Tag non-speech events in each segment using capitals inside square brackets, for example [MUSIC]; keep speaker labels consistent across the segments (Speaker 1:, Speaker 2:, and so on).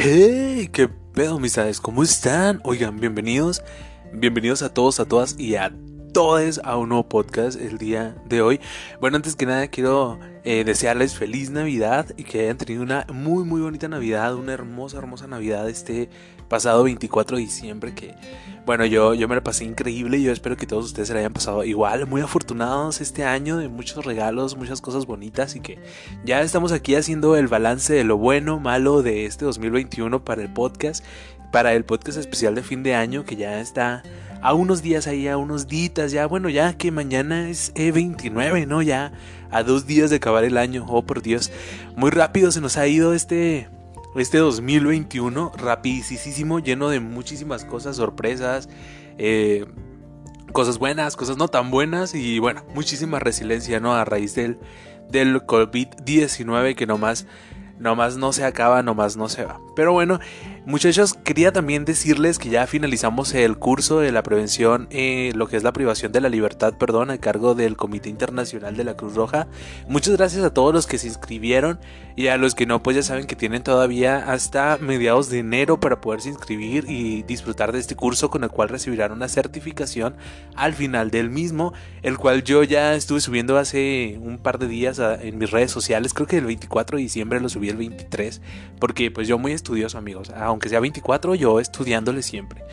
Speaker 1: Hey, qué pedo, amistades, ¿cómo están? Oigan, bienvenidos, bienvenidos a todos, a todas y a todos a un nuevo podcast el día de hoy. Bueno, antes que nada quiero eh, desearles feliz Navidad y que hayan tenido una muy muy bonita Navidad, una hermosa hermosa Navidad este pasado 24 de diciembre que bueno, yo, yo me la pasé increíble y yo espero que todos ustedes se la hayan pasado igual, muy afortunados este año de muchos regalos, muchas cosas bonitas y que ya estamos aquí haciendo el balance de lo bueno, malo de este 2021 para el podcast, para el podcast especial de fin de año que ya está a unos días ahí, a unos días, ya, bueno, ya que mañana es E29, ¿no? Ya a dos días de acabar el año, oh por Dios, muy rápido se nos ha ido este, este 2021, rapidísimo, lleno de muchísimas cosas, sorpresas, eh, cosas buenas, cosas no tan buenas y bueno, muchísima resiliencia, ¿no? A raíz del, del COVID-19 que nomás, nomás no se acaba, nomás no se va. Pero bueno, Muchachos, quería también decirles que ya finalizamos el curso de la prevención, eh, lo que es la privación de la libertad, perdón, a cargo del Comité Internacional de la Cruz Roja. Muchas gracias a todos los que se inscribieron y a los que no, pues ya saben que tienen todavía hasta mediados de enero para poderse inscribir y disfrutar de este curso con el cual recibirán una certificación al final del mismo, el cual yo ya estuve subiendo hace un par de días en mis redes sociales, creo que el 24 de diciembre lo subí el 23, porque pues yo muy estudioso amigos, aunque sea 24, yo estudiándole siempre.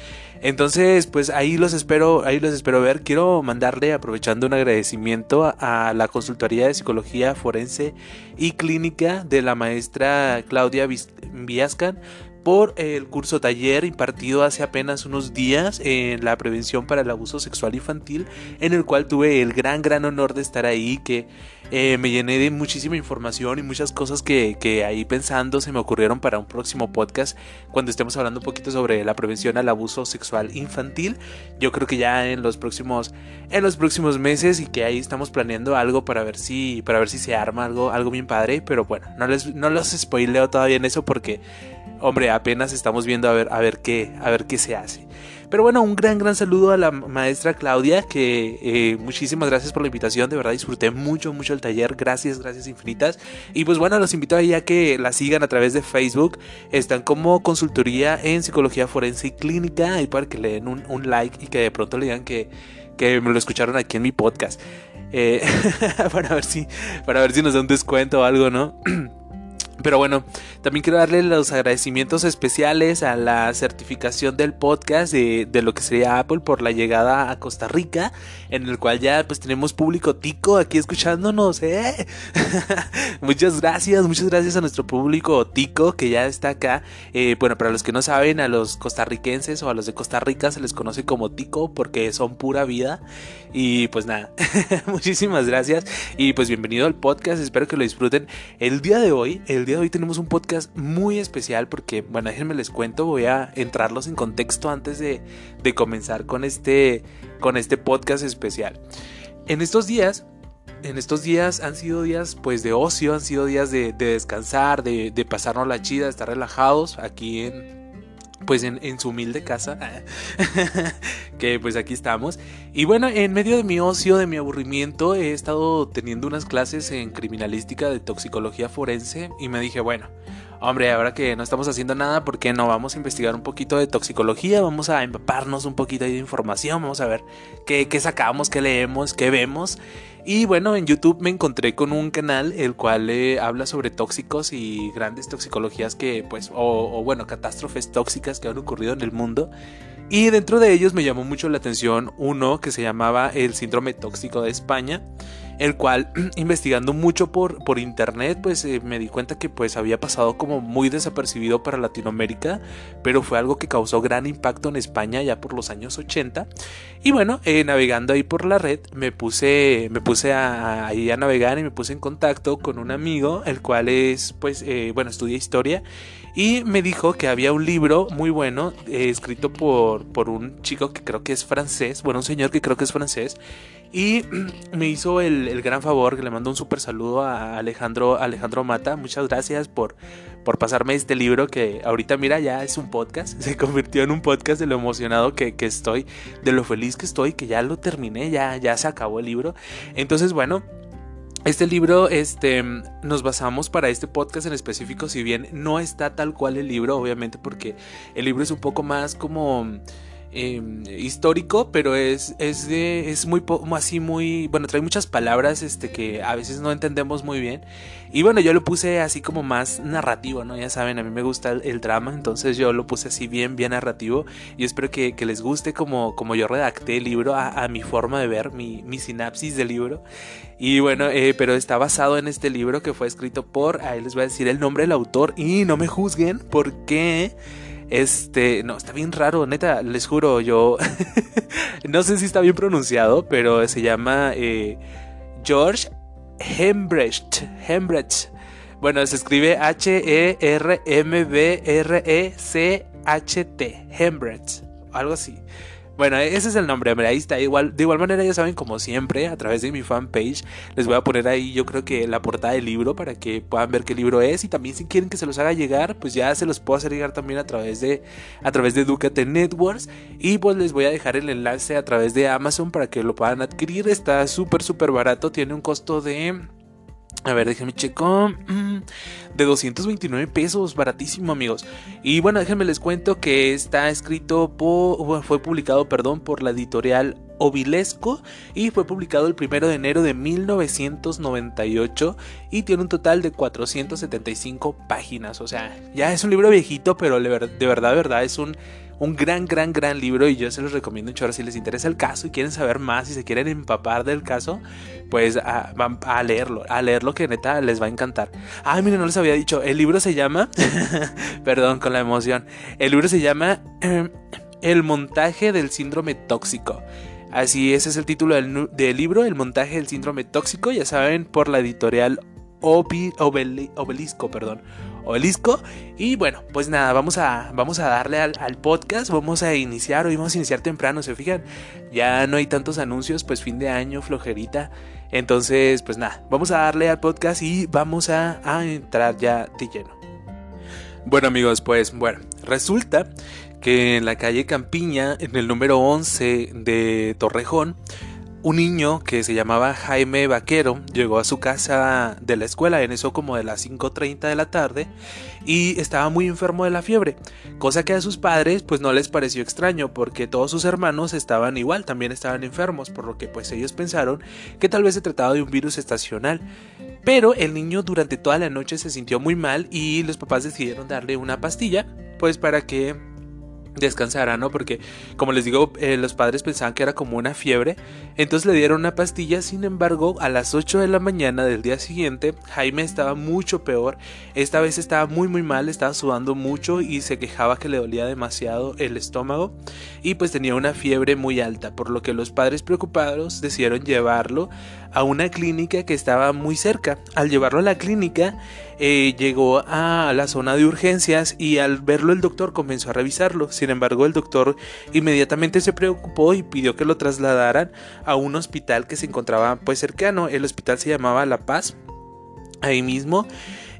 Speaker 1: Entonces, pues ahí los espero, ahí los espero ver. Quiero mandarle, aprovechando un agradecimiento a, la consultoría de psicología forense y clínica de la maestra Claudia Viascan por el curso taller impartido hace apenas unos días en la prevención para el abuso sexual infantil, en el cual tuve el gran, gran honor de estar ahí, que eh, me llené de muchísima información y muchas cosas que, que, ahí pensando se me ocurrieron para un próximo podcast cuando estemos hablando un poquito sobre la prevención al abuso sexual infantil. Yo creo que ya en los próximos, en los próximos meses y que ahí estamos planeando algo para ver si, para ver si se arma algo, algo bien padre, pero bueno, no les, no los spoileo todavía en eso porque hombre, apenas estamos viendo a ver, a ver qué, a ver qué se hace. Pero bueno, un gran, gran saludo a la maestra Claudia, que eh, muchísimas gracias por la invitación, de verdad disfruté mucho, mucho el taller, gracias, gracias infinitas. Y pues bueno, los invito a que la sigan a través de Facebook, están como consultoría en psicología forense y clínica, ahí para que le den un, like y que de pronto le digan que, que me lo escucharon aquí en mi podcast. Eh, [LAUGHS] para, ver si, para ver si nos da un descuento o algo, ¿no? [CLEARS THROAT] Pero bueno, también quiero darle los agradecimientos especiales a la certificación del podcast de, lo que sería Apple por la llegada a Costa Rica, en el cual ya pues tenemos público tico aquí escuchándonos, ¿eh? [LAUGHS] muchas gracias, muchas gracias a nuestro público tico que ya está acá. Eh, bueno, para los que no saben, a los costarricenses o a los de Costa Rica se les conoce como tico porque son pura vida. Y pues nada, [LAUGHS] muchísimas gracias y pues bienvenido al podcast, espero que lo disfruten. El día de hoy, el día de hoy tenemos un podcast muy especial porque, bueno, déjenme les cuento, voy a entrarlos en contexto antes de, comenzar con este, con este podcast especial. En estos días, en estos días han sido días pues de ocio, han sido días de, descansar, de, de pasarnos la chida, de estar relajados aquí en, pues en, su humilde casa, [LAUGHS] que pues aquí estamos. Y bueno, en medio de mi ocio, de mi aburrimiento, he estado teniendo unas clases en criminalística de toxicología forense y me dije, bueno, hombre, ahora que no estamos haciendo nada, ¿por qué no vamos a investigar un poquito de toxicología? Vamos a empaparnos un poquito de información, vamos a ver qué, sacamos, qué leemos, qué vemos. Y bueno, en YouTube me encontré con un canal el cual eh, habla sobre tóxicos y grandes toxicologías que, pues, o, bueno, catástrofes tóxicas que han ocurrido en el mundo. Y dentro de ellos me llamó mucho la atención uno que se llamaba el síndrome tóxico de España el cual [CLEARS THROAT] investigando mucho por, por internet pues eh, me di cuenta que pues había pasado como muy desapercibido para Latinoamérica pero fue algo que causó gran impacto en España ya por los años 80 y bueno eh, navegando ahí por la red me puse me puse a, ahí a navegar y me puse en contacto con un amigo el cual es pues eh, bueno estudia historia. Y me dijo que había un libro muy bueno escrito por, por un chico que creo que es francés bueno un señor que creo que es francés y [CLEARS THROAT] me hizo el, gran favor que le mando un súper saludo a Alejandro, Alejandro Mata. Muchas gracias por, por pasarme este libro que ahorita mira ya es un podcast. [LAUGHS] Se convirtió en un podcast de lo emocionado que, que estoy, de lo feliz que estoy, que ya lo terminé, ya, ya se acabó el libro. Entonces bueno, Este libro, este, nos basamos para este podcast en específico, si bien no está tal cual el libro, obviamente, porque el libro es un poco más como Em, histórico, pero es, es, de, es muy así muy, bueno, trae muchas palabras este, que a veces no entendemos muy bien. Y bueno, yo lo puse así como más narrativo, ¿no? Ya saben, a mí me gusta el, drama, entonces yo lo puse así bien, bien narrativo. Y espero que, les guste como, como yo redacté el libro, a, mi forma de ver, mi, mi sinapsis del libro. Y bueno, eh, pero está basado en este libro que fue escrito por, ahí les voy a decir el nombre del autor y no me juzguen porque este, no, está bien raro, neta, les juro, yo [LAUGHS] no sé si está bien pronunciado, pero se llama eh, George Hembrecht. Hembrecht. Bueno, se escribe H-E-R-M-B-R-E-C-H-T. Hembrecht. Algo así. Bueno, ese es el nombre, ahí está. Igual, de igual manera, ya saben, como siempre, a través de mi fanpage, les voy a poner ahí, yo creo que la portada del libro para que puedan ver qué libro es. Y también, si quieren que se los haga llegar, pues ya se los puedo hacer llegar también a través de, a través de Ducate Networks. Y pues les voy a dejar el enlace a través de Amazon para que lo puedan adquirir. Está súper, súper barato. Tiene un costo de a ver, déjenme checo. Mm, de 229 pesos, baratísimo, amigos. Y bueno, déjenme les cuento que está escrito por. Fue publicado, perdón, por la editorial Ovilesco y fue publicado el primero de enero de 1998 y tiene un total de 475 páginas. O sea, ya es un libro viejito, pero de verdad, de verdad, es un un gran, gran, gran libro y yo se los recomiendo mucho. Ahora, si les interesa el caso y quieren saber más, si se quieren empapar del caso, pues a, a leerlo, a leerlo que neta les va a encantar. Ay, miren, no les había dicho, el libro se llama, [LAUGHS] perdón con la emoción, el libro se llama em, El montaje del síndrome tóxico. Así, ese es el título del, del libro, El montaje del síndrome tóxico, ya saben, por la editorial obelisco, perdón, obelisco. Y bueno, pues nada, vamos a, vamos a darle al, podcast, vamos a iniciar, hoy vamos a iniciar temprano, se fijan, ya no hay tantos anuncios, pues fin de año, flojerita. Entonces, pues nada, vamos a darle al podcast y vamos a, a entrar ya de lleno. Bueno amigos, pues bueno, resulta que en la calle Campiña, en el número 11 de Torrejón, un niño que se llamaba Jaime Vaquero llegó a su casa de la escuela en eso como de las 5.30 de la tarde y estaba muy enfermo de la fiebre, cosa que a sus padres pues no les pareció extraño porque todos sus hermanos estaban igual, también estaban enfermos, por lo que pues ellos pensaron que tal vez se trataba de un virus estacional. Pero el niño durante toda la noche se sintió muy mal y los papás decidieron darle una pastilla pues para que descansara, ¿no? Porque, como les digo, eh, los padres pensaban que era como una fiebre, entonces le dieron una pastilla, sin embargo, a las 8 de la mañana del día siguiente, Jaime estaba mucho peor, esta vez estaba muy muy mal, estaba sudando mucho y se quejaba que le dolía demasiado el estómago. Y pues tenía una fiebre muy alta, por lo que los padres preocupados decidieron llevarlo a una clínica que estaba muy cerca. Al llevarlo a la clínica, eh, llegó a la zona de urgencias y al verlo el doctor comenzó a revisarlo. Sin embargo, el doctor inmediatamente se preocupó y pidió que lo trasladaran a un hospital que se encontraba pues cercano. El hospital se llamaba La Paz. Ahí mismo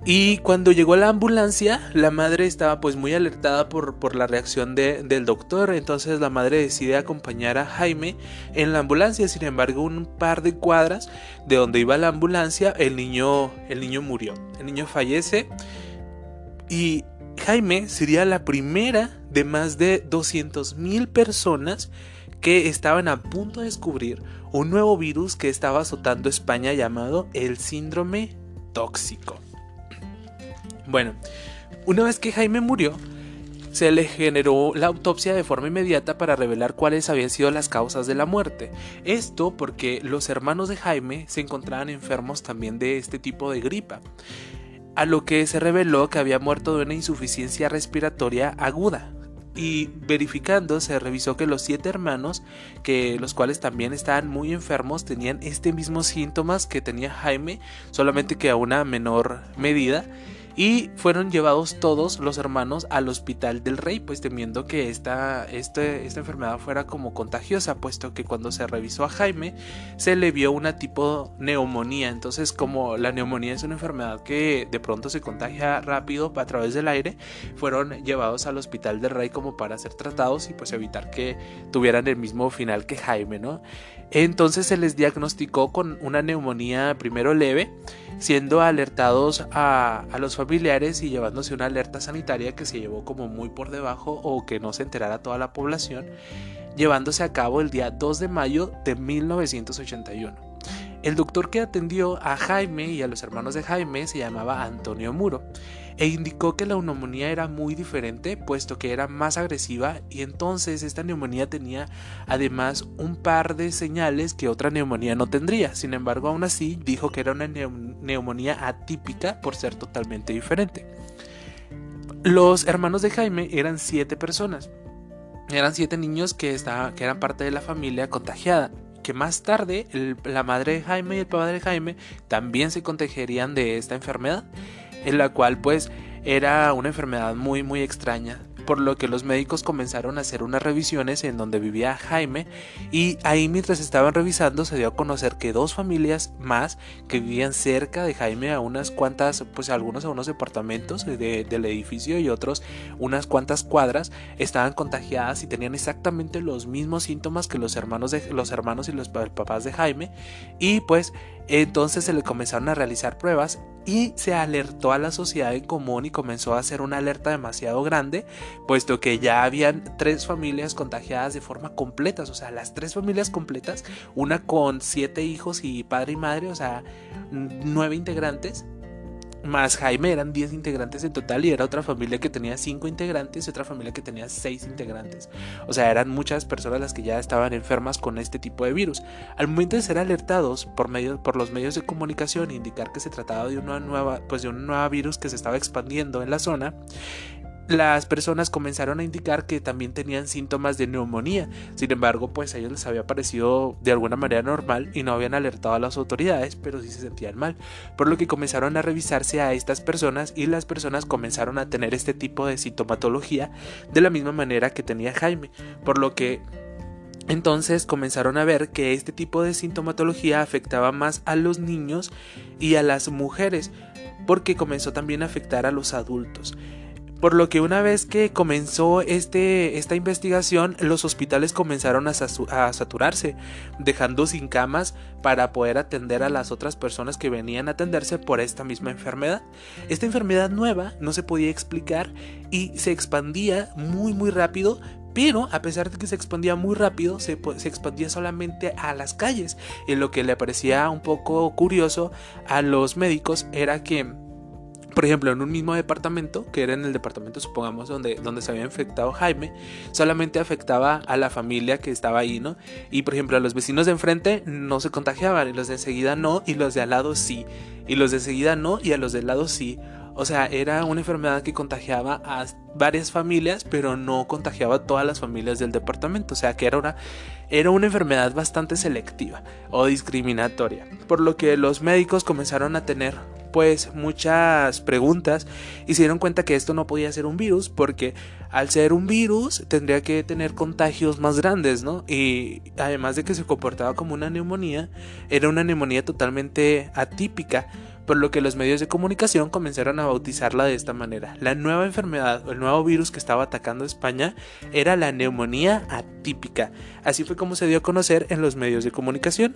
Speaker 1: y cuando llegó la ambulancia, la madre estaba pues muy alertada por, por la reacción del doctor, entonces la madre decide acompañar a Jaime en la ambulancia, sin embargo un par de cuadras de donde iba la ambulancia, el niño, el niño murió, el niño fallece. Y Jaime sería la primera de más de 200 mil personas que estaban a punto de descubrir un nuevo virus que estaba azotando España llamado el síndrome tóxico. Bueno, una vez que Jaime murió, se le generó la autopsia de forma inmediata para revelar cuáles habían sido las causas de la muerte. Esto porque los hermanos de Jaime se encontraban enfermos también de este tipo de gripa, a lo que se reveló que había muerto de una insuficiencia respiratoria aguda. Y verificando se revisó que los siete hermanos, que los cuales también estaban muy enfermos, tenían este mismo síntomas que tenía Jaime, solamente que a una menor medida y fueron llevados todos los hermanos al hospital del rey, pues temiendo que esta, este, esta enfermedad fuera como contagiosa, puesto que cuando se revisó a Jaime se le vio una tipo neumonía. Entonces, como la neumonía es una enfermedad que de pronto se contagia rápido a través del aire, fueron llevados al hospital del rey como para ser tratados y pues evitar que tuvieran el mismo final que Jaime, ¿no? Entonces se les diagnosticó con una neumonía primero leve, siendo alertados a, los familiares y llevándose una alerta sanitaria que se llevó como muy por debajo o que no se enterara toda la población, llevándose a cabo el día 2 de mayo de 1981. El doctor que atendió a Jaime y a los hermanos de Jaime se llamaba Antonio Muro e indicó que la neumonía era muy diferente puesto que era más agresiva y entonces esta neumonía tenía además un par de señales que otra neumonía no tendría. Sin embargo, aún así dijo que era una neumonía atípica por ser totalmente diferente. Los hermanos de Jaime eran siete personas. Eran siete niños que, que eran parte de la familia contagiada que más tarde la madre de Jaime y el padre de Jaime también se contagiarían de esta enfermedad en la cual pues era una enfermedad muy muy extraña por lo que los médicos comenzaron a hacer unas revisiones en donde vivía Jaime y ahí mientras estaban revisando se dio a conocer que dos familias más que vivían cerca de Jaime a unas cuantas, pues algunos a unos departamentos del edificio y otros unas cuantas cuadras estaban contagiadas y tenían exactamente los mismos síntomas que los hermanos de los hermanos y los papás de Jaime y pues entonces se le comenzaron a realizar pruebas y se alertó a la sociedad en común y comenzó a hacer una alerta demasiado grande, puesto que ya habían tres familias contagiadas de forma completa, o sea, las tres familias completas, una con siete hijos y padre y madre, o sea, nueve integrantes, más Jaime eran 10 integrantes en total y era otra familia que tenía 5 integrantes y otra familia que tenía 6 integrantes. O sea, eran muchas personas las que ya estaban enfermas con este tipo de virus. Al momento de ser alertados por, medio, por los medios de comunicación e indicar que se trataba de una nueva, pues de un nuevo virus que se estaba expandiendo en la zona, las personas comenzaron a indicar que también tenían síntomas de neumonía. Sin embargo, pues a ellos les había parecido de alguna manera normal y no habían alertado a las autoridades, pero sí se sentían mal. Por lo que comenzaron a revisarse a estas personas y las personas comenzaron a tener este tipo de sintomatología de la misma manera que tenía Jaime. Por lo que entonces comenzaron a ver que este tipo de sintomatología afectaba más a los niños y a las mujeres, porque comenzó también a afectar a los adultos. Por lo que una vez que comenzó este, esta investigación, los hospitales comenzaron a, saturarse, dejando sin camas para poder atender a las otras personas que venían a atenderse por esta misma enfermedad. Esta enfermedad nueva no se podía explicar y se expandía muy muy rápido, pero a pesar de que se expandía muy rápido, se, se, expandía solamente a las calles. Y lo que le parecía un poco curioso a los médicos era que por ejemplo, en un mismo departamento, que era en el departamento, supongamos, donde, donde se había infectado Jaime, solamente afectaba a la familia que estaba ahí, ¿no? Y por ejemplo, a los vecinos de enfrente no se contagiaban, y los de enseguida no, y los de al lado sí, y los de enseguida no, y a los del lado sí. O sea, era una enfermedad que contagiaba a varias familias, pero no contagiaba a todas las familias del departamento. O sea, que era una, era una enfermedad bastante selectiva o discriminatoria. Por lo que los médicos comenzaron a tener pues muchas preguntas y se dieron cuenta que esto no podía ser un virus porque al ser un virus tendría que tener contagios más grandes, ¿no? Y además de que se comportaba como una neumonía, era una neumonía totalmente atípica por lo que los medios de comunicación comenzaron a bautizarla de esta manera. La nueva enfermedad o el nuevo virus que estaba atacando España era la neumonía atípica. Así fue como se dio a conocer en los medios de comunicación.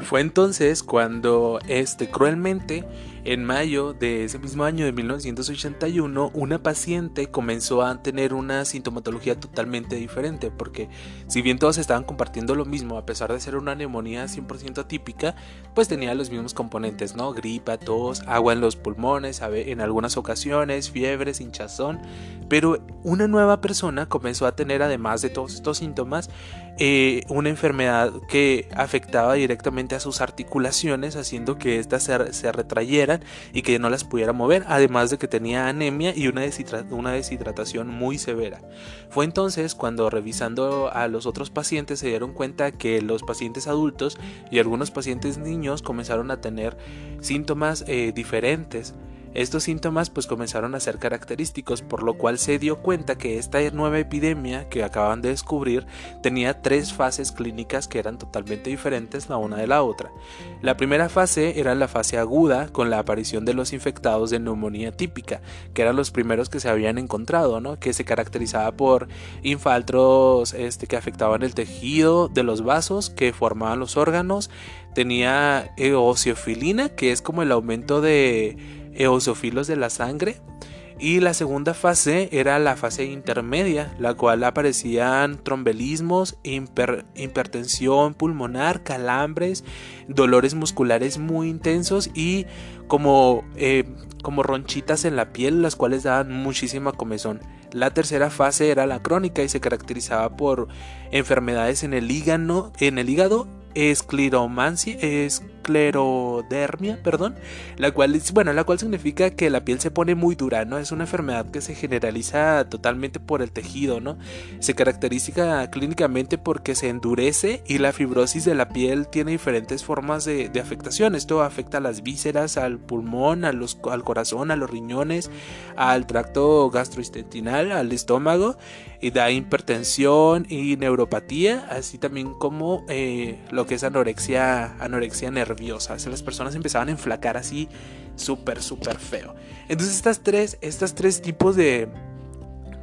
Speaker 1: Fue entonces cuando este cruelmente en mayo de ese mismo año de 1981, una paciente comenzó a tener una sintomatología totalmente diferente, porque si bien todos estaban compartiendo lo mismo, a pesar de ser una neumonía 100% atípica, pues tenía los mismos componentes, ¿no? Gripa, tos, agua en los pulmones, en algunas ocasiones, fiebre, hinchazón, pero una nueva persona comenzó a tener, además de todos estos síntomas, eh, una enfermedad que afectaba directamente a sus articulaciones, haciendo que éstas se, se y que no las pudiera mover, además de que tenía anemia y una, deshidratación muy severa. Fue entonces cuando revisando a los otros pacientes se dieron cuenta que los pacientes adultos y algunos pacientes niños comenzaron a tener síntomas eh, diferentes. Estos síntomas pues comenzaron a ser característicos, por lo cual se dio cuenta que esta nueva epidemia que acaban de descubrir tenía tres fases clínicas que eran totalmente diferentes la una de la otra. La primera fase era la fase aguda con la aparición de los infectados de neumonía típica, que eran los primeros que se habían encontrado, ¿no? que se caracterizaba por infaltros este, que afectaban el tejido de los vasos que formaban los órganos, tenía eosinofilina, que es como el aumento de eosinofilos de la sangre, y la segunda fase era la fase intermedia, la cual aparecían trombelismos, hipertensión pulmonar, calambres, dolores musculares muy intensos y como, eh, como ronchitas en la piel, las cuales daban muchísima comezón. La tercera fase era la crónica y se caracterizaba por enfermedades en el hígado, en el hígado escleromancia, esclerodermia, perdón, la cual es, bueno, la cual significa que la piel se pone muy dura, ¿no? Es una enfermedad que se generaliza totalmente por el tejido, ¿no? Se caracteriza clínicamente porque se endurece y la fibrosis de la piel tiene diferentes formas de, afectación. Esto afecta a las vísceras, al pulmón, a los, al corazón, a los riñones, al tracto gastrointestinal, al estómago y da hipertensión y neuropatía, así también como eh, lo que es anorexia, anorexia nerviosa. Las personas empezaban a enflacar así súper, súper feo. Entonces estas tres, estas tres tipos de,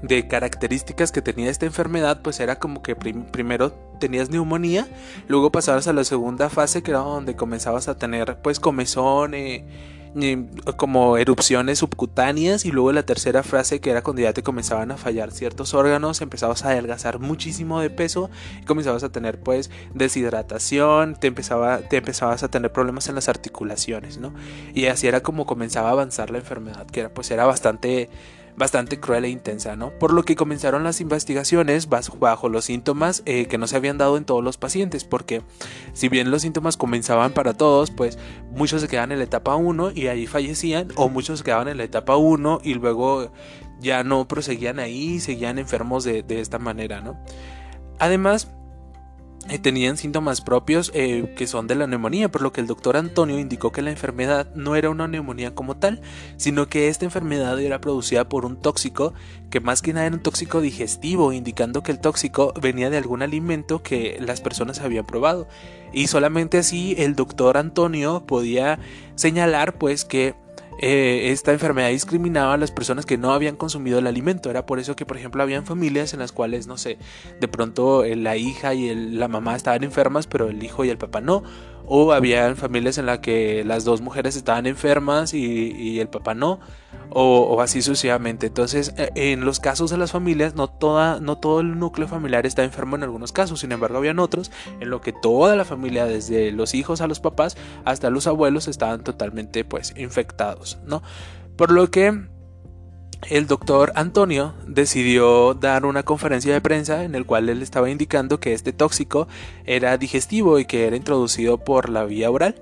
Speaker 1: de características que tenía esta enfermedad, pues era como que primero tenías neumonía, luego pasabas a la segunda fase que era donde comenzabas a tener pues comezón, eh, como erupciones subcutáneas y luego la tercera frase que era cuando ya te comenzaban a fallar ciertos órganos, empezabas a adelgazar muchísimo de peso y comenzabas a tener pues deshidratación, te, empezaba, te empezabas a tener problemas en las articulaciones, ¿no? Y así era como comenzaba a avanzar la enfermedad, que era pues era bastante bastante cruel e intensa, ¿no? Por lo que comenzaron las investigaciones bajo, los síntomas eh, que no se habían dado en todos los pacientes, porque si bien los síntomas comenzaban para todos, pues muchos se quedaban en la etapa 1 y ahí fallecían, o muchos se quedaban en la etapa 1 y luego ya no proseguían ahí, seguían enfermos de, de esta manera, ¿no? Además, tenían síntomas propios eh, que son de la neumonía, por lo que el doctor Antonio indicó que la enfermedad no era una neumonía como tal, sino que esta enfermedad era producida por un tóxico que más que nada era un tóxico digestivo, indicando que el tóxico venía de algún alimento que las personas habían probado. Y solamente así el doctor Antonio podía señalar pues que eh, esta enfermedad discriminaba a las personas que no habían consumido el alimento. Era por eso que, por ejemplo, habían familias en las cuales, no sé, de pronto eh, la hija y la mamá estaban enfermas, pero el hijo y el papá no o había familias en las que las dos mujeres estaban enfermas y, el papá no, o, así sucesivamente. Entonces, eh, en los casos de las familias, no, toda, no todo el núcleo familiar está enfermo en algunos casos, sin embargo, habían otros en lo que toda la familia, desde los hijos a los papás hasta los abuelos, estaban totalmente pues infectados, ¿no? Por lo que el doctor Antonio decidió dar una conferencia de prensa en el cual él estaba indicando que este tóxico era digestivo y que era introducido por la vía oral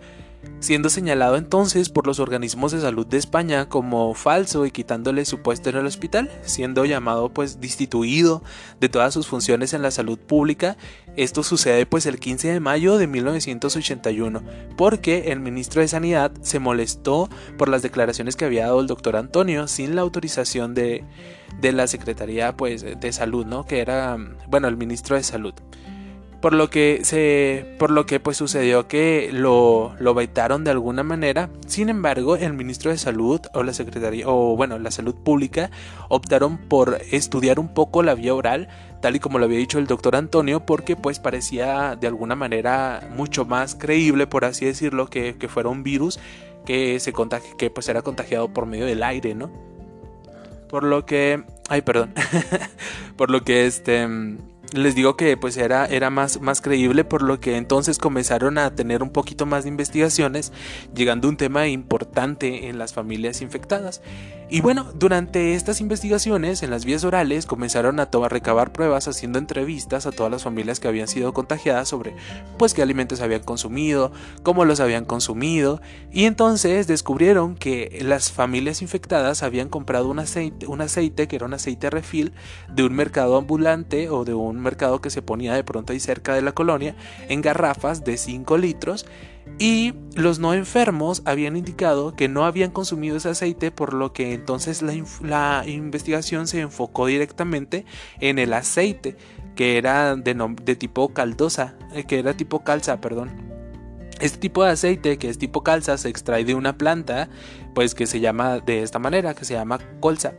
Speaker 1: siendo señalado entonces por los organismos de salud de España como falso y quitándole su puesto en el hospital, siendo llamado pues destituido de todas sus funciones en la salud pública. Esto sucede pues el 15 de mayo de 1981, porque el ministro de Sanidad se molestó por las declaraciones que había dado el doctor Antonio sin la autorización de, de la Secretaría pues de Salud, ¿no? Que era, bueno, el ministro de Salud por lo que se por lo que pues sucedió que lo, lo vetaron de alguna manera. Sin embargo el ministro de salud o la secretaría o bueno la salud pública optaron por estudiar un poco la vía oral tal y como lo había dicho el doctor Antonio porque pues parecía de alguna manera mucho más creíble por así decirlo que, que fuera un virus que se que pues era contagiado por medio del aire no por lo que ay perdón. [LAUGHS] Por lo que este les digo que pues era, era más, más creíble por lo que entonces comenzaron a tener un poquito más de investigaciones llegando a un tema importante en las familias infectadas. Y bueno, durante estas investigaciones en las vías orales comenzaron a recabar pruebas haciendo entrevistas a todas las familias que habían sido contagiadas sobre pues qué alimentos habían consumido, cómo los habían consumido. Y entonces descubrieron que las familias infectadas habían comprado un aceite, un aceite que era un aceite refil de un mercado ambulante o de un mercado que se ponía de pronto ahí cerca de la colonia, en garrafas de 5 litros y los no enfermos habían indicado que no habían consumido ese aceite, por lo que entonces la, investigación se enfocó directamente en el aceite, que era de, de tipo caldosa, eh, que era tipo calza, perdón. Este tipo de aceite, que es tipo calza, se extrae de una planta, pues que se llama de esta manera, que se llama colza.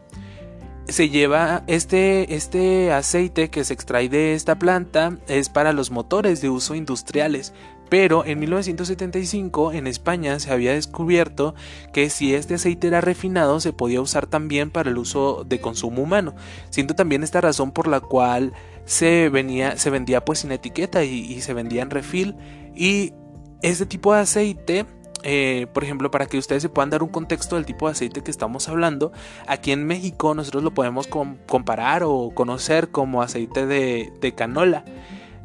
Speaker 1: Se lleva este, este aceite que se extrae de esta planta, es para los motores de uso industriales, pero en 1975 en España se había descubierto que si este aceite era refinado se podía usar también para el uso de consumo humano, siendo también esta razón por la cual se, venía, se vendía pues sin etiqueta y, y se vendía en refil. Y este tipo de aceite, eh, por ejemplo, para que ustedes se puedan dar un contexto del tipo de aceite que estamos hablando, aquí en México nosotros lo podemos comparar o conocer como aceite de, canola.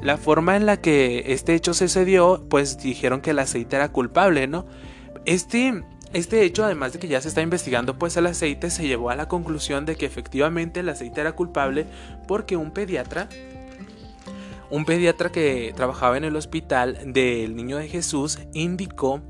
Speaker 1: La forma en la que este hecho se sucedió, pues dijeron que el aceite era culpable, ¿no? Este, este hecho, además de que ya se está investigando, pues el aceite se llevó a la conclusión de que efectivamente el aceite era culpable porque un pediatra un pediatra que trabajaba en el hospital del Niño de Jesús indicó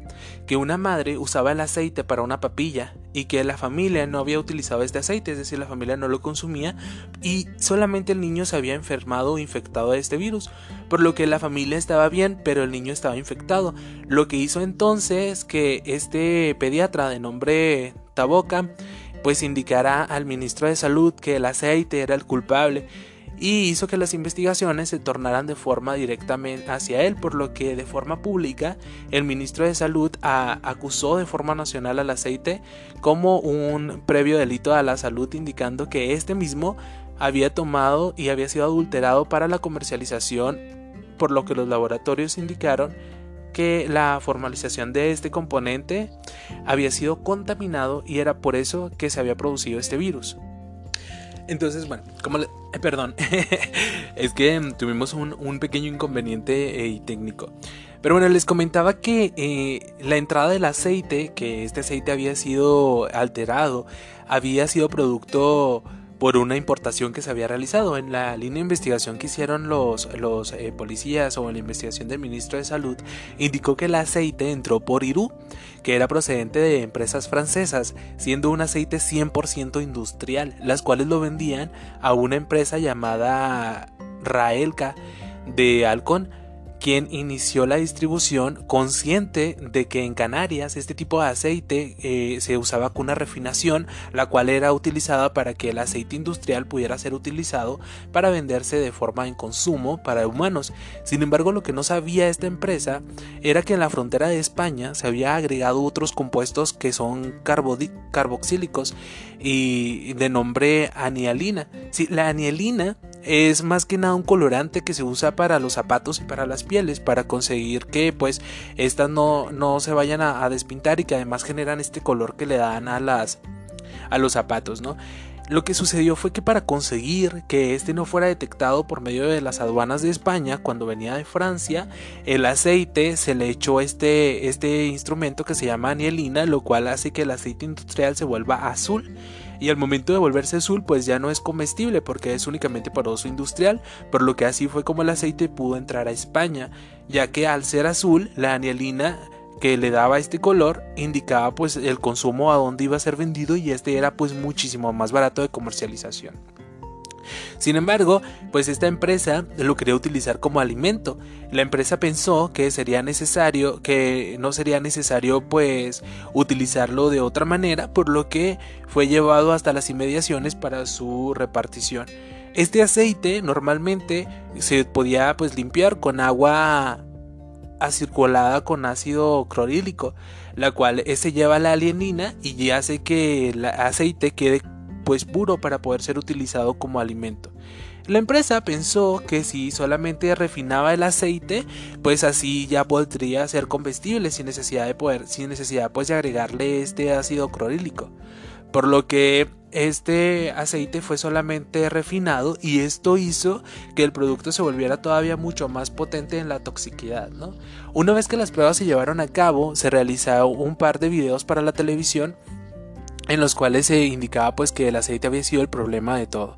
Speaker 1: que una madre usaba el aceite para una papilla y que la familia no había utilizado este aceite, es decir, la familia no lo consumía y solamente el niño se había enfermado o infectado de este virus, por lo que la familia estaba bien, pero el niño estaba infectado. Lo que hizo entonces que este pediatra de nombre Taboca pues indicara al ministro de salud que el aceite era el culpable y hizo que las investigaciones se tornaran de forma directamente hacia él, por lo que de forma pública el ministro de Salud acusó de forma nacional al aceite como un previo delito a la salud, indicando que este mismo había tomado y había sido adulterado para la comercialización, por lo que los laboratorios indicaron que la formalización de este componente había sido contaminado y era por eso que se había producido este virus. Entonces, bueno, como le, eh, perdón, [LAUGHS] es que tuvimos un, pequeño inconveniente eh, técnico. Pero bueno, les comentaba que eh, la entrada del aceite, que este aceite había sido alterado, había sido producto por una importación que se había realizado. En la línea de investigación que hicieron los, los eh, policías o en la investigación del ministro de Salud, indicó que el aceite entró por Irú, que era procedente de empresas francesas, siendo un aceite 100% industrial, las cuales lo vendían a una empresa llamada Raelka de Alcon quien inició la distribución consciente de que en Canarias este tipo de aceite eh, se usaba con una refinación, la cual era utilizada para que el aceite industrial pudiera ser utilizado para venderse de forma en consumo para humanos. Sin embargo, lo que no sabía esta empresa era que en la frontera de España se había agregado otros compuestos que son carboxílicos y de nombre anialina. Sí, la anialina es más que nada un colorante que se usa para los zapatos y para las pieles para conseguir que pues estas no, no se vayan a, despintar y que además generan este color que le dan a las a los zapatos, ¿no? Lo que sucedió fue que para conseguir que este no fuera detectado por medio de las aduanas de España cuando venía de Francia, el aceite se le echó este, este instrumento que se llama anielina, lo cual hace que el aceite industrial se vuelva azul y al momento de volverse azul pues ya no es comestible porque es únicamente para uso industrial, por lo que así fue como el aceite pudo entrar a España, ya que al ser azul la anielina que le daba este color indicaba pues el consumo a dónde iba a ser vendido y este era pues muchísimo más barato de comercialización. Sin embargo, pues esta empresa lo quería utilizar como alimento. La empresa pensó que sería necesario, que no sería necesario pues utilizarlo de otra manera, por lo que fue llevado hasta las inmediaciones para su repartición. Este aceite normalmente se podía pues limpiar con agua acirculada con ácido clorílico, la cual se lleva la alienina y hace que el aceite quede pues puro para poder ser utilizado como alimento. La empresa pensó que si solamente refinaba el aceite, pues así ya podría ser comestible sin necesidad de poder, sin necesidad pues de agregarle este ácido clorílico. Por lo que este aceite fue solamente refinado y esto hizo que el producto se volviera todavía mucho más potente en la toxicidad. ¿no? Una vez que las pruebas se llevaron a cabo, se realizaron un par de videos para la televisión en los cuales se indicaba pues que el aceite había sido el problema de todo.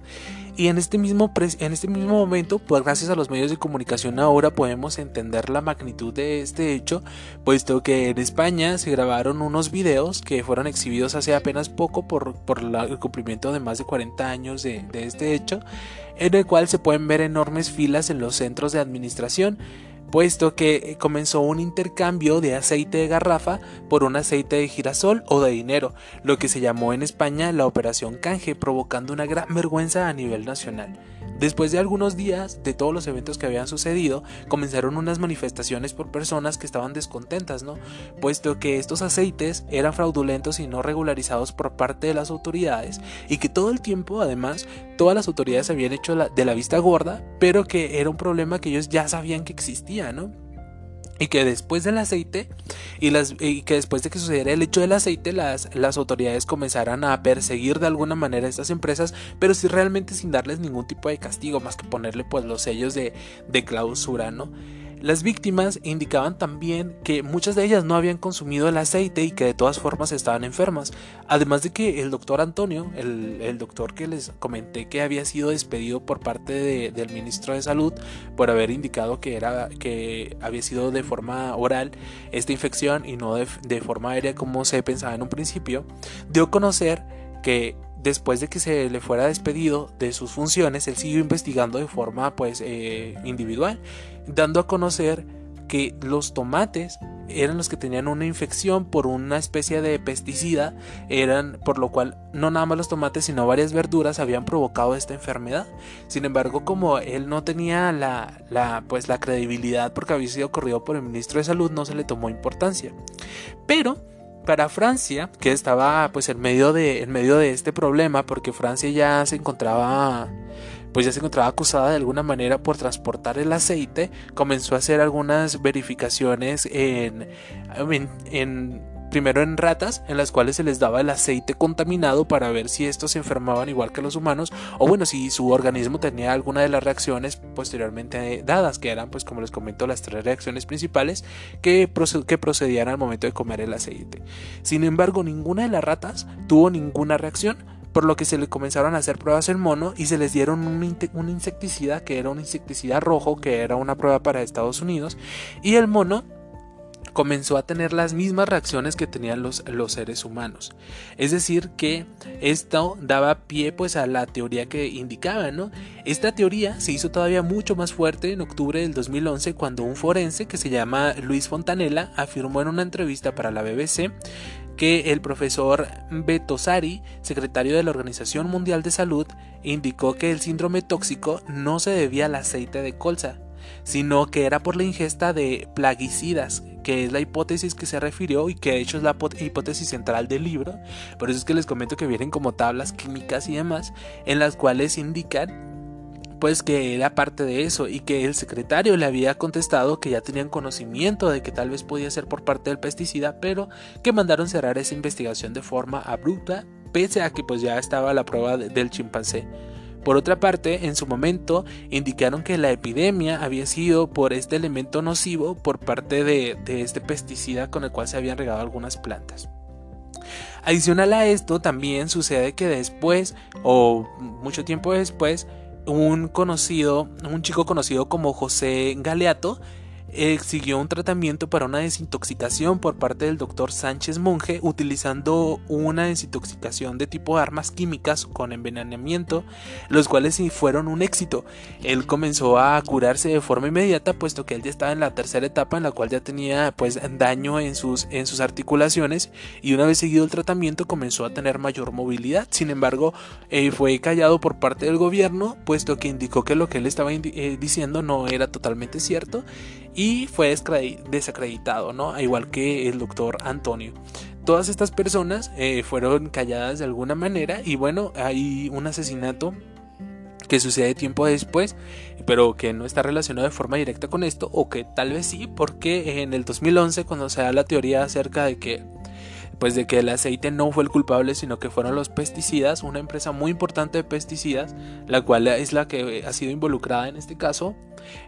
Speaker 1: Y en este, mismo en este mismo momento, pues gracias a los medios de comunicación ahora podemos entender la magnitud de este hecho, puesto que en España se grabaron unos videos que fueron exhibidos hace apenas poco por, por el cumplimiento de más de 40 años de, de este hecho, en el cual se pueden ver enormes filas en los centros de administración puesto que comenzó un intercambio de aceite de garrafa por un aceite de girasol o de dinero, lo que se llamó en España la Operación Canje, provocando una gran vergüenza a nivel nacional. Después de algunos días de todos los eventos que habían sucedido, comenzaron unas manifestaciones por personas que estaban descontentas, ¿no? Puesto que estos aceites eran fraudulentos y no regularizados por parte de las autoridades y que todo el tiempo, además, todas las autoridades habían hecho de la vista gorda, pero que era un problema que ellos ya sabían que existía, ¿no? Y que después del aceite y, las, y que después de que sucediera el hecho del aceite las, las autoridades comenzaran a perseguir de alguna manera a estas empresas pero si realmente sin darles ningún tipo de castigo más que ponerle pues los sellos de, de clausura no las víctimas indicaban también que muchas de ellas no habían consumido el aceite y que de todas formas estaban enfermas. Además de que el doctor Antonio, el, doctor que les comenté que había sido despedido por parte del ministro de Salud por haber indicado que, era, que había sido de forma oral esta infección y no de, de forma aérea como se pensaba en un principio, dio a conocer que después de que se le fuera despedido de sus funciones, él siguió investigando de forma pues eh, individual, dando a conocer que los tomates eran los que tenían una infección por una especie de pesticida, eran por lo cual no nada más los tomates sino varias verduras habían provocado esta enfermedad. Sin embargo, como él no tenía la, la pues la credibilidad porque había sido corrido por el ministro de salud, no se le tomó importancia. Pero para Francia, que estaba pues en medio de, en medio de este problema, porque Francia ya se encontraba pues ya se encontraba acusada de alguna manera por transportar el aceite, comenzó a hacer algunas verificaciones en, en primero en ratas, en las cuales se les daba el aceite contaminado para ver si estos se enfermaban igual que los humanos, o bueno, si su organismo tenía alguna de las reacciones posteriormente dadas, que eran, pues como les comento, las tres reacciones principales que, que procedían al momento de comer el aceite. Sin embargo, ninguna de las ratas tuvo ninguna reacción, por lo que se le comenzaron a hacer pruebas en mono y se les dieron un, un, insecticida que era un insecticida rojo que era una prueba para Estados Unidos y el mono comenzó a tener las mismas reacciones que tenían los, los seres humanos. Es decir, que esto daba pie pues a la teoría que indicaba, ¿no? Esta teoría se hizo todavía mucho más fuerte en octubre del 2011 cuando un forense que se llama Luis Fontanella afirmó en una entrevista para la BBC que el profesor Betosari, secretario de la Organización Mundial de Salud, indicó que el síndrome tóxico no se debía al aceite de colza, sino que era por la ingesta de plaguicidas, que es la hipótesis que se refirió y que de hecho es la hipótesis central del libro. Por eso es que les comento que vienen como tablas químicas y demás, en las cuales indican pues que era parte de eso y que el secretario le había contestado que ya tenían conocimiento de que tal vez podía ser por parte del pesticida, pero que mandaron cerrar esa investigación de forma abrupta, pese a que pues ya estaba la prueba del chimpancé. Por otra parte, en su momento indicaron que la epidemia había sido por este elemento nocivo por parte de, este pesticida con el cual se habían regado algunas plantas. Adicional a esto, también sucede que después, o mucho tiempo después, un conocido, un chico conocido como José Galeato, siguió un tratamiento para una desintoxicación por parte del doctor Sánchez Monge utilizando una desintoxicación de tipo armas químicas con envenenamiento, los cuales sí fueron un éxito. Él comenzó a curarse de forma inmediata puesto que él ya estaba en la tercera etapa en la cual ya tenía pues daño en sus, en sus articulaciones y una vez seguido el tratamiento comenzó a tener mayor movilidad. Sin embargo, eh, fue callado por parte del gobierno puesto que indicó que lo que él estaba eh, diciendo no era totalmente cierto y fue desacreditado, ¿no? Igual que el doctor Antonio. Todas estas personas eh, fueron calladas de alguna manera y bueno, hay un asesinato que sucede tiempo después, pero que no está relacionado de forma directa con esto, o que tal vez sí, porque en el 2011 cuando se da la teoría acerca de que pues de que el aceite no fue el culpable, sino que fueron los pesticidas, una empresa muy importante de pesticidas, la cual es la que ha sido involucrada en este caso,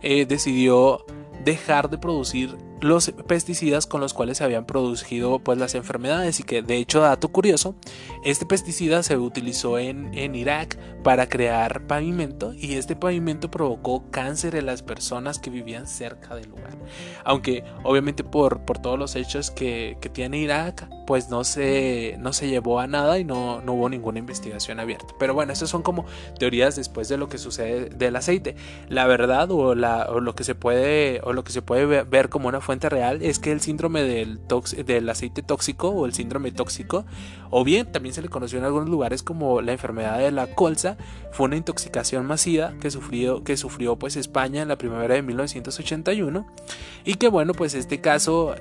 Speaker 1: eh, decidió dejar de producir los pesticidas con los cuales se habían producido pues las enfermedades. Y que de hecho dato curioso Este pesticida se utilizó en, en Irak para crear pavimento y este pavimento provocó cáncer en las personas que vivían cerca del lugar. Aunque obviamente por, por todos los hechos que, que, tiene Irak, pues no se, no se llevó a nada y no, no hubo ninguna investigación abierta. Pero bueno, esas son como teorías después de lo que sucede del aceite. La verdad o, la, o lo que se puede o lo que se puede ver como una fuente real es que el síndrome del, del aceite tóxico o el síndrome tóxico, o bien también se le conoció en algunos lugares como la enfermedad de la colza, fue una intoxicación masiva que sufrió, que sufrió pues España en la primavera de 1981 y que bueno pues este caso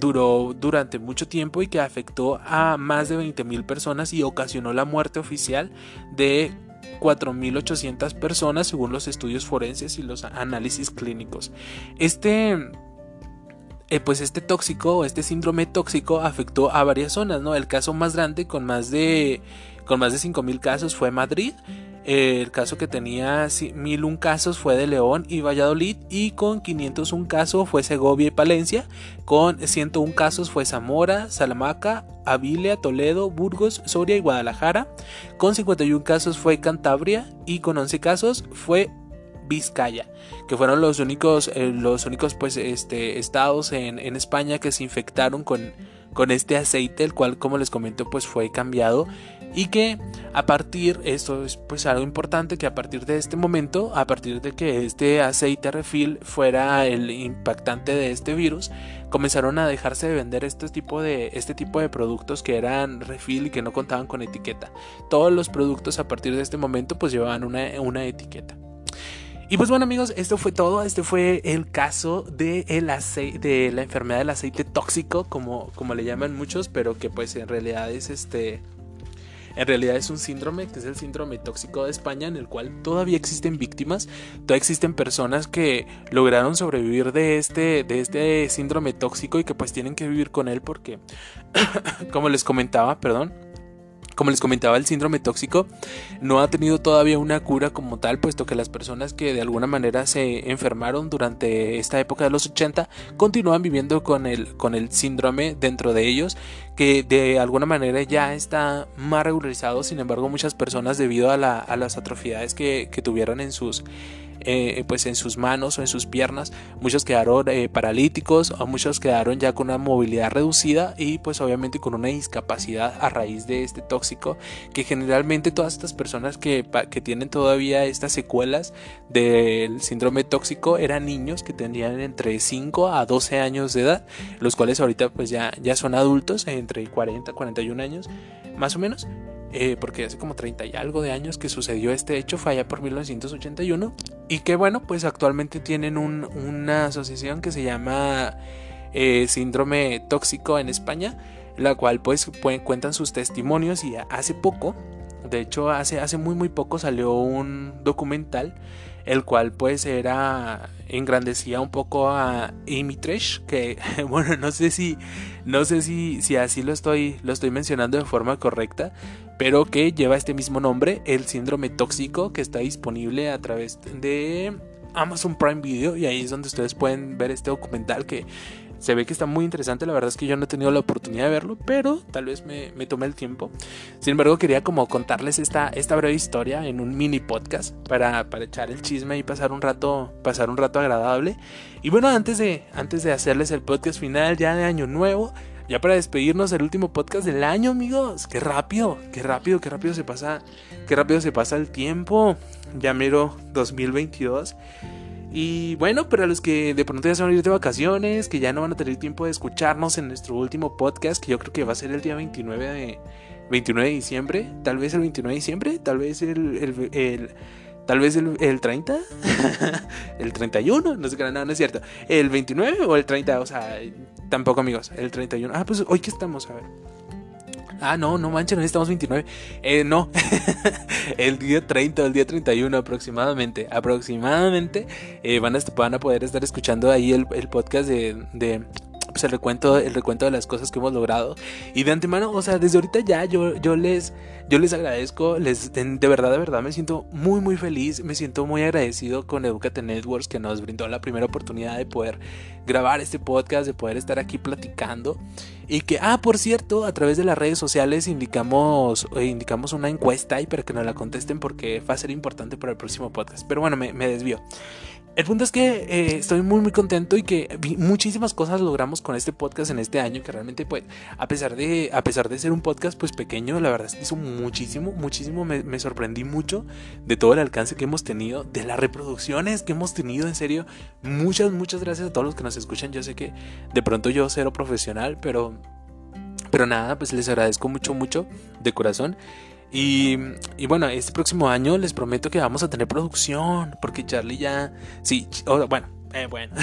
Speaker 1: duró durante mucho tiempo y que afectó a más de 20.000 personas y ocasionó la muerte oficial de 4.800 personas según los estudios forenses y los análisis clínicos. Este eh, pues este tóxico, este síndrome tóxico afectó a varias zonas, ¿no? El caso más grande con más de con más de 5000 casos fue Madrid. El caso que tenía 1001 casos fue de León y Valladolid y con 501 casos fue Segovia y Palencia, con 101 casos fue Zamora, Salamanca, Avilia, Toledo, Burgos, Soria y Guadalajara, con 51 casos fue Cantabria y con 11 casos fue Vizcaya, que fueron los únicos, eh, los únicos pues, este, estados en, en, España que se infectaron con, con este aceite, el cual como les comento pues fue cambiado y que a partir, esto es pues algo importante, que a partir de este momento, a partir de que este aceite refill fuera el impactante de este virus, comenzaron a dejarse de vender este tipo de, este tipo de productos que eran refill y que no contaban con etiqueta. Todos los productos a partir de este momento pues llevaban una, una etiqueta. Y pues bueno amigos, esto fue todo, este fue el caso de, el de la enfermedad del aceite tóxico, como, como le llaman muchos, pero que pues en realidad es este... En realidad es un síndrome que es el síndrome tóxico de España en el cual todavía existen víctimas, todavía existen personas que lograron sobrevivir de este, de este síndrome tóxico y que pues tienen que vivir con él porque, [COUGHS] como les comentaba, perdón, como les comentaba, el síndrome tóxico no ha tenido todavía una cura como tal, puesto que las personas que de alguna manera se enfermaron durante esta época de los 80 continúan viviendo con el, con el síndrome dentro de ellos, que de alguna manera ya está más regularizado, sin embargo muchas personas debido a, las atrofiedades que, que tuvieron en sus eh, pues en sus manos o en sus piernas. Muchos quedaron eh, paralíticos o muchos quedaron ya con una movilidad reducida y pues obviamente con una discapacidad a raíz de este tóxico que generalmente todas estas personas que, que tienen todavía estas secuelas del síndrome tóxico eran niños que tenían entre 5 a 12 años de edad, los cuales ahorita pues ya, ya son adultos entre 40 y 41 años más o menos eh, porque hace como 30 y algo de años que sucedió este hecho, fue allá por 1981, y que bueno, pues actualmente tienen una asociación que se llama eh, Síndrome Tóxico en España, la cual pues cuentan sus testimonios y hace poco, de hecho hace, hace muy muy poco salió un documental el cual pues era engrandecía un poco a Amy que [LAUGHS] bueno, no sé si no sé si, si así lo estoy lo estoy mencionando de forma correcta, pero que lleva este mismo nombre, el síndrome tóxico que está disponible a través de Amazon Prime Video y ahí es donde ustedes pueden ver este documental que se ve que está muy interesante, la verdad es que yo no he tenido la oportunidad de verlo, pero tal vez me, me tomé el tiempo. Sin embargo, quería como contarles esta, esta breve historia en un mini podcast para, para echar el chisme y pasar un rato, pasar un rato agradable. Y bueno, antes de, antes de hacerles el podcast final ya de año nuevo, ya para despedirnos el último podcast del año, amigos. Qué rápido, qué rápido, qué rápido se pasa, qué rápido se pasa el tiempo. Ya miro 2022. Y bueno, para los que de pronto ya se van a ir de vacaciones, que ya no van a tener tiempo de escucharnos en nuestro último podcast, que yo creo que va a ser el día 29 de, 29 de diciembre, tal vez el 29 de diciembre, tal vez el, el, tal vez el, 30, el 31, [LAUGHS] no sé qué, no, no es cierto, el 29 o el 30, o sea, tampoco amigos, el 31. Ah, pues hoy que estamos, a ver. Ah, no, no manches, no estamos 29. Eh, no, [LAUGHS] el día 30 el día 31 aproximadamente. Aproximadamente eh, van, a, poder estar escuchando ahí el, podcast de pues el recuento, el recuento de las cosas que hemos logrado. Y de antemano, o sea, desde ahorita ya yo, yo les, yo les agradezco, les, de, verdad, de verdad me siento muy, muy feliz, me siento muy agradecido con Educate Networks que nos brindó la primera oportunidad de poder grabar este podcast, de poder estar aquí platicando. Y que, ah, por cierto, a través de las redes sociales indicamos, eh, indicamos una encuesta y para que nos la contesten porque va a ser importante para el próximo podcast. Pero bueno, me, me desvío. El punto es que eh, estoy muy muy contento y que muchísimas cosas logramos con este podcast en este año que realmente pues a pesar de a pesar de ser un podcast pues pequeño la verdad es que hizo muchísimo muchísimo. Me, me, sorprendí mucho de todo el alcance que hemos tenido de las reproducciones que hemos tenido en serio. Muchas muchas gracias a todos los que nos escuchan. Yo sé que de pronto yo cero profesional pero pero nada pues les agradezco mucho mucho de corazón y, bueno, este próximo año les prometo que vamos a tener producción, porque Charlie ya... Sí, bueno, eh, bueno.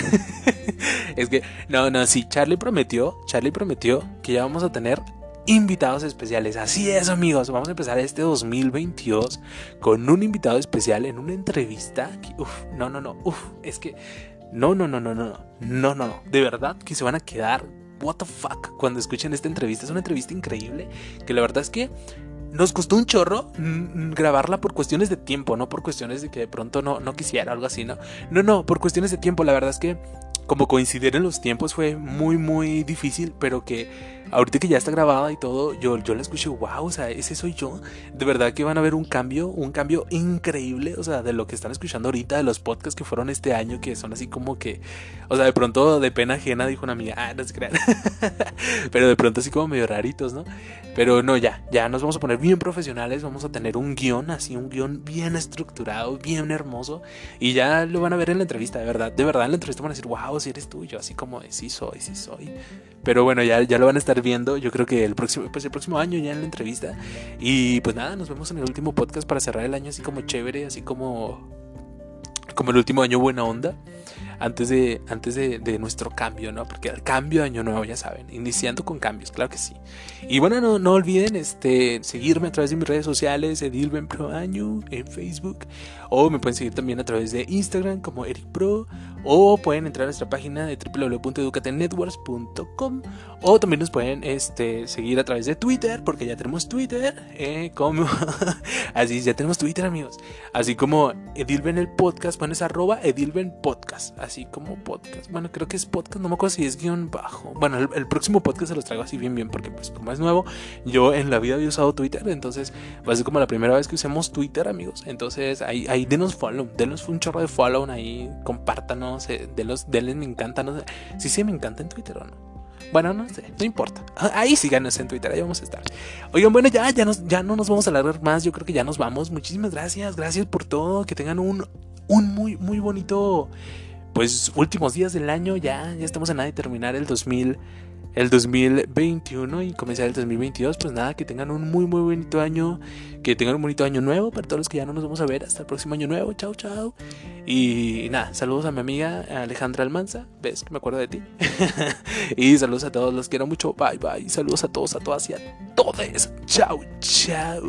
Speaker 1: es que, no, no, sí, Charlie prometió, Charlie prometió que ya vamos a tener invitados especiales. Así es, amigos. Vamos a empezar este 2022 con un invitado especial en una entrevista. uf, no, no, no. Uf, es que. No, no, no, no, no. No, no, no. De verdad que se van a quedar. What the fuck. Cuando escuchen esta entrevista. Es una entrevista increíble. Que la verdad es que nos costó un chorro grabarla por cuestiones de tiempo, no por cuestiones de que de pronto no, no quisiera algo así, ¿no? No, no, por cuestiones de tiempo, la verdad es que como coincidir en los tiempos fue muy, muy difícil, pero que ahorita que ya está grabada y todo, yo, yo la escuché, wow, o sea, ese soy yo. De verdad que van a ver un cambio, un cambio increíble, o sea, de lo que están escuchando ahorita, de los podcasts que fueron este año, que son así como que, o sea, de pronto de pena ajena, dijo una amiga, ah, no se crean. [LAUGHS] pero de pronto así como medio raritos, ¿no? Pero no, ya, ya nos vamos a poner bien profesionales, vamos a tener un guion, así, un guion bien estructurado, bien hermoso, y ya lo van a ver en la entrevista, de verdad, de verdad en la entrevista van a decir, wow, si eres tú, yo así como de sí soy, sí soy. Pero bueno, ya, ya lo van a estar viendo, yo creo que el próximo, pues el próximo año ya en la entrevista. Y pues nada, nos vemos en el último podcast para cerrar el año así como chévere, así como, como el último año buena onda antes de, antes de, nuestro cambio, ¿no? Porque el cambio de año nuevo, ya saben, iniciando con cambios, claro que sí. Y bueno, no, no olviden este, seguirme a través de mis redes sociales, Edilben Pro Año, en Facebook, o me pueden seguir también a través de Instagram como Eric Pro, o pueden entrar a nuestra página de www.educatenetworks.com, o también nos pueden este, seguir a través de Twitter, porque ya tenemos Twitter, eh, como, [LAUGHS] así, ya tenemos Twitter, amigos, así como Edilben el podcast, pones arroba Edilben Podcast, así como podcast. Bueno, creo que es podcast, no me acuerdo si es guion bajo. Bueno, el, próximo podcast se los traigo así bien, bien, porque pues como es nuevo, yo en la vida había usado Twitter, entonces va a ser como la primera vez que usemos Twitter, amigos. Entonces ahí, ahí denos follow, denos un chorro de follow ahí, compártanos, eh, denos, denles me encanta, no sé. Sí, me encanta en Twitter o no. Bueno, no sé, no importa. Ahí síganos en Twitter, ahí vamos a estar. Oigan, bueno, ya, ya, nos, ya no nos vamos a alargar más. Yo creo que ya nos vamos. Muchísimas gracias, gracias por todo. Que tengan un, un muy, muy bonito pues últimos días del año, ya, ya estamos a nada de terminar el 2000, el 2021 y comenzar el 2022, pues nada, que tengan un muy muy bonito año, que tengan un bonito año nuevo para todos los que ya no nos vamos a ver. Hasta el próximo año nuevo, chao chao. Y nada, saludos a mi amiga Alejandra Almanza, ves que me acuerdo de ti. [LAUGHS] y saludos a todos, los quiero mucho, bye bye, saludos a todos, a todas y a todos, chao chao.